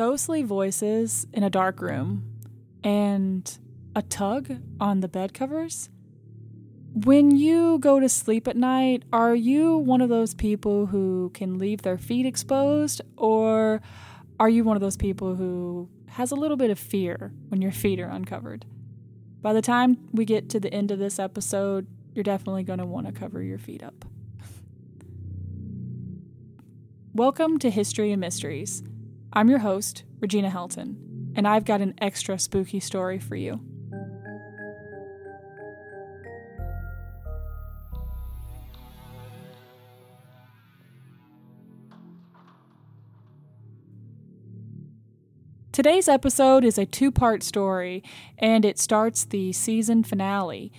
ghostly voices in a dark room and a tug on the bed covers. When you go to sleep at night, are you one of those people who can leave their feet exposed, or are you one of those people who has a little bit of fear when your feet are uncovered? By the time we get to the end of this episode, you're definitely going to want to cover your feet up. Welcome to History and Mysteries. I'm your host, Regina Helton, and I've got an extra spooky story for you. Today's episode is a two part story, and it starts the season finale.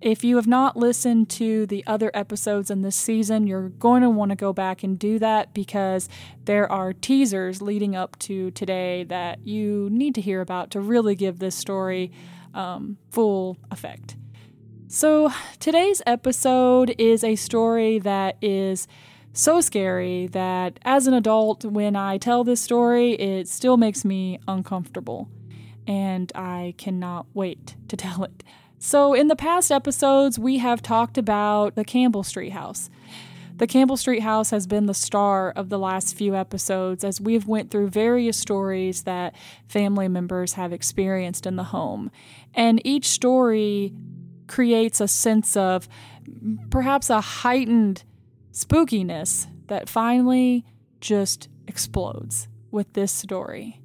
If you have not listened to the other episodes in this season, you're going to want to go back and do that because there are teasers leading up to today that you need to hear about to really give this story um, full effect. So, today's episode is a story that is so scary that as an adult, when I tell this story, it still makes me uncomfortable. And I cannot wait to tell it. So, in the past episodes, we have talked about the Campbell Street House. The Campbell Street House has been the star of the last few episodes as we've went through various stories that family members have experienced in the home. And each story creates a sense of perhaps a heightened spookiness that finally just explodes with this story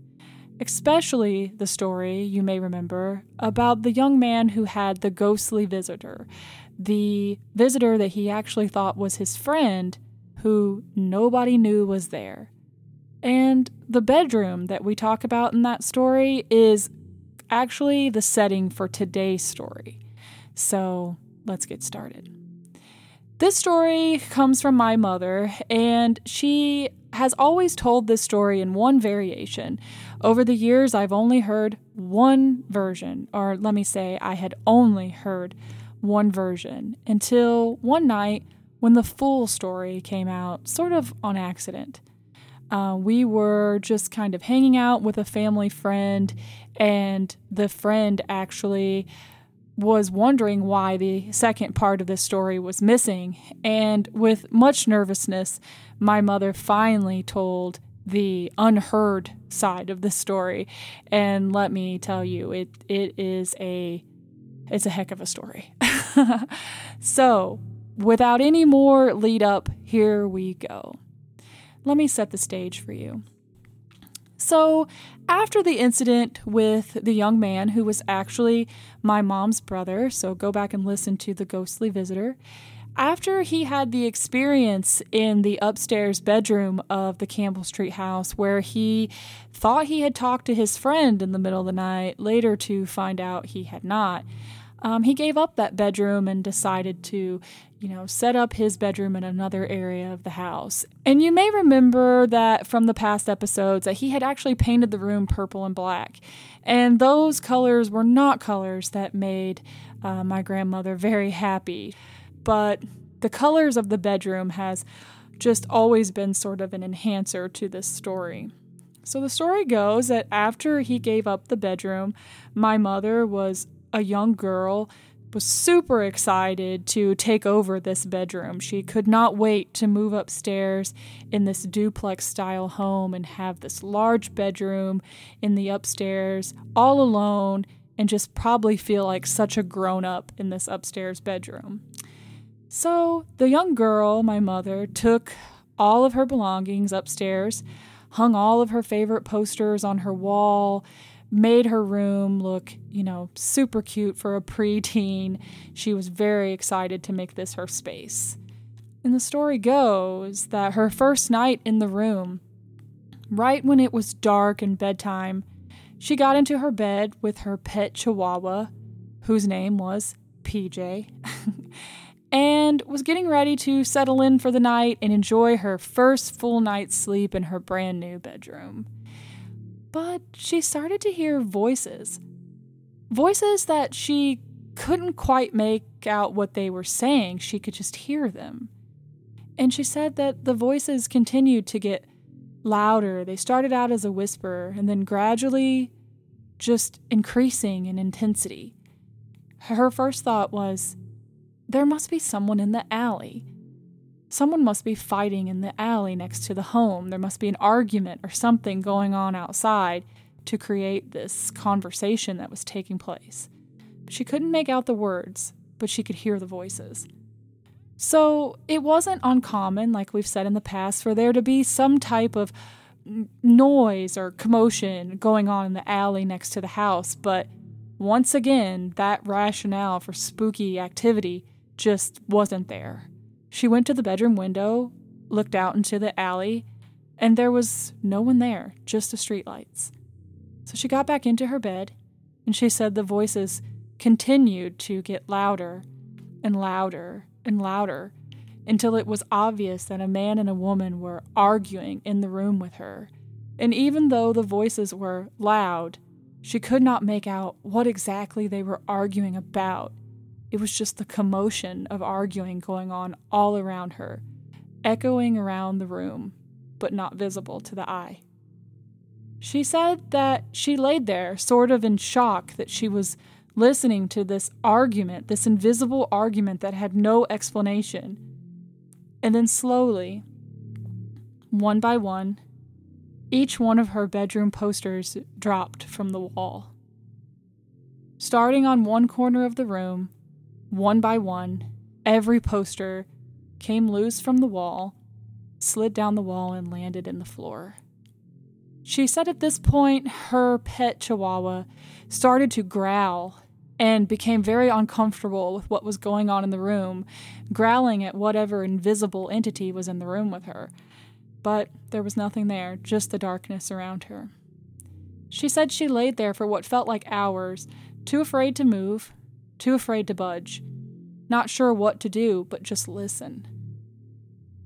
especially the story, you may remember, about the young man who had the ghostly visitor, the visitor that he actually thought was his friend, who nobody knew was there. And the bedroom that we talk about in that story is actually the setting for today's story. So let's get started. This story comes from my mother, and she has always told this story in one variation. Over the years, I've only heard one version, or let me say, I had only heard one version until one night when the full story came out, sort of on accident. Uh, we were just kind of hanging out with a family friend, and the friend actually was wondering why the second part of this story was missing. And with much nervousness, my mother finally told the unheard side of the story. And let me tell you, it it is a it's a heck of a story. so, without any more lead up, here we go. Let me set the stage for you. So, after the incident with the young man who was actually my mom's brother, so go back and listen to The Ghostly Visitor, after he had the experience in the upstairs bedroom of the Campbell Street house where he thought he had talked to his friend in the middle of the night, later to find out he had not, um, he gave up that bedroom and decided to, you know, set up his bedroom in another area of the house. And you may remember that from the past episodes that he had actually painted the room purple and black. And those colors were not colors that made uh, my grandmother very happy. But the colors of the bedroom has just always been sort of an enhancer to this story. So the story goes that after he gave up the bedroom, my mother was a young girl was super excited to take over this bedroom. She could not wait to move upstairs in this duplex style home and have this large bedroom in the upstairs all alone and just probably feel like such a grown up in this upstairs bedroom. So the young girl, my mother, took all of her belongings upstairs, hung all of her favorite posters on her wall, made her room look, you know, super cute for a preteen. She was very excited to make this her space. And the story goes that her first night in the room, right when it was dark and bedtime, she got into her bed with her pet chihuahua, whose name was PJ, and was getting ready to settle in for the night and enjoy her first full night's sleep in her brand new bedroom but she started to hear voices. Voices that she couldn't quite make out what they were saying, she could just hear them. And she said that the voices continued to get louder. They started out as a whisper and then gradually just increasing in intensity. Her first thought was, there must be someone in the alley. Someone must be fighting in the alley next to the home. There must be an argument or something going on outside to create this conversation that was taking place. She couldn't make out the words, but she could hear the voices. So it wasn't uncommon, like we've said in the past, for there to be some type of noise or commotion going on in the alley next to the house, but once again, that rationale for spooky activity just wasn't there. She went to the bedroom window, looked out into the alley, and there was no one there, just the streetlights. So she got back into her bed, and she said the voices continued to get louder and louder and louder until it was obvious that a man and a woman were arguing in the room with her. And even though the voices were loud, she could not make out what exactly they were arguing about. It was just the commotion of arguing going on all around her, echoing around the room, but not visible to the eye. She said that she laid there, sort of in shock that she was listening to this argument, this invisible argument that had no explanation. And then slowly, one by one, each one of her bedroom posters dropped from the wall. Starting on one corner of the room, one by one, every poster came loose from the wall, slid down the wall, and landed in the floor. She said at this point her pet chihuahua started to growl and became very uncomfortable with what was going on in the room, growling at whatever invisible entity was in the room with her. But there was nothing there, just the darkness around her. She said she laid there for what felt like hours, too afraid to move, too afraid to budge, not sure what to do but just listen.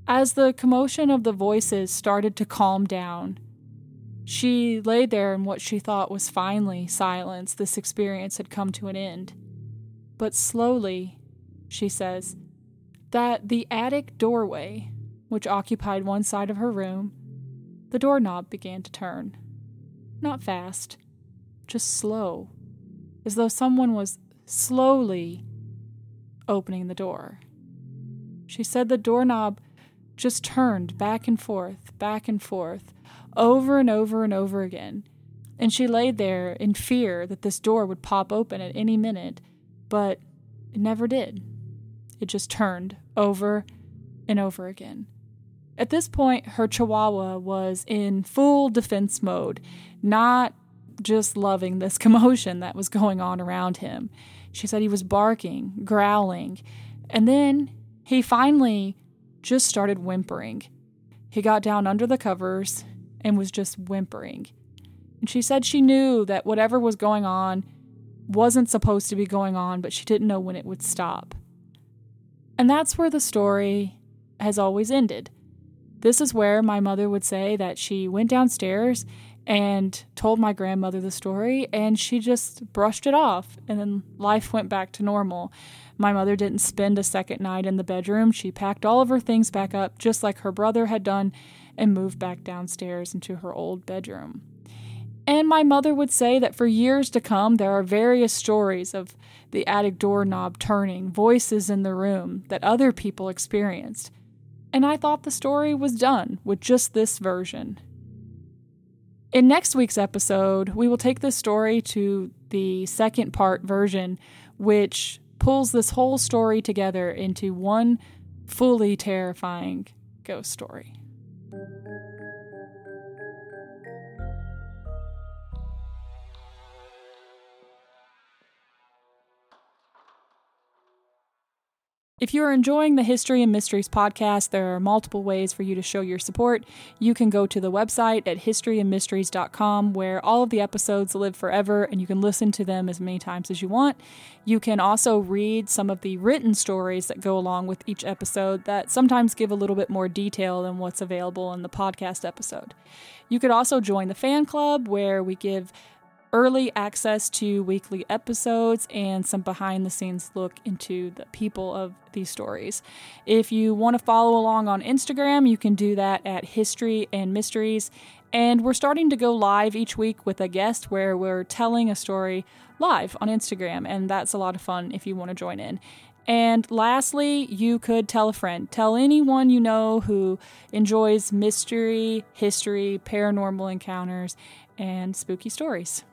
As the commotion of the voices started to calm down, she lay there in what she thought was finally silence. This experience had come to an end. But slowly, she says, that the attic doorway, which occupied one side of her room, the doorknob began to turn. Not fast, just slow, as though someone was slowly opening the door. She said the doorknob just turned back and forth, back and forth, over and over and over again. And she lay there in fear that this door would pop open at any minute, but it never did. It just turned over and over again. At this point, her chihuahua was in full defense mode, not just loving this commotion that was going on around him. She said he was barking, growling, and then he finally just started whimpering. He got down under the covers and was just whimpering. And she said she knew that whatever was going on wasn't supposed to be going on, but she didn't know when it would stop. And that's where the story has always ended. This is where my mother would say that she went downstairs and told my grandmother the story, and she just brushed it off, and then life went back to normal. My mother didn't spend a second night in the bedroom. She packed all of her things back up, just like her brother had done, and moved back downstairs into her old bedroom. And my mother would say that for years to come, there are various stories of the attic doorknob turning, voices in the room that other people experienced. And I thought the story was done with just this version. In next week's episode, we will take this story to the second part version, which pulls this whole story together into one fully terrifying ghost story. If you are enjoying the History and Mysteries podcast, there are multiple ways for you to show your support. You can go to the website at historyandmysteries.com where all of the episodes live forever and you can listen to them as many times as you want. You can also read some of the written stories that go along with each episode that sometimes give a little bit more detail than what's available in the podcast episode. You could also join the fan club where we give early access to weekly episodes and some behind the scenes look into the people of these stories. If you want to follow along on Instagram, you can do that at History and Mysteries. And we're starting to go live each week with a guest where we're telling a story live on Instagram, and that's a lot of fun if you want to join in. And lastly, you could tell a friend. Tell anyone you know who enjoys mystery, history, paranormal encounters, and spooky stories.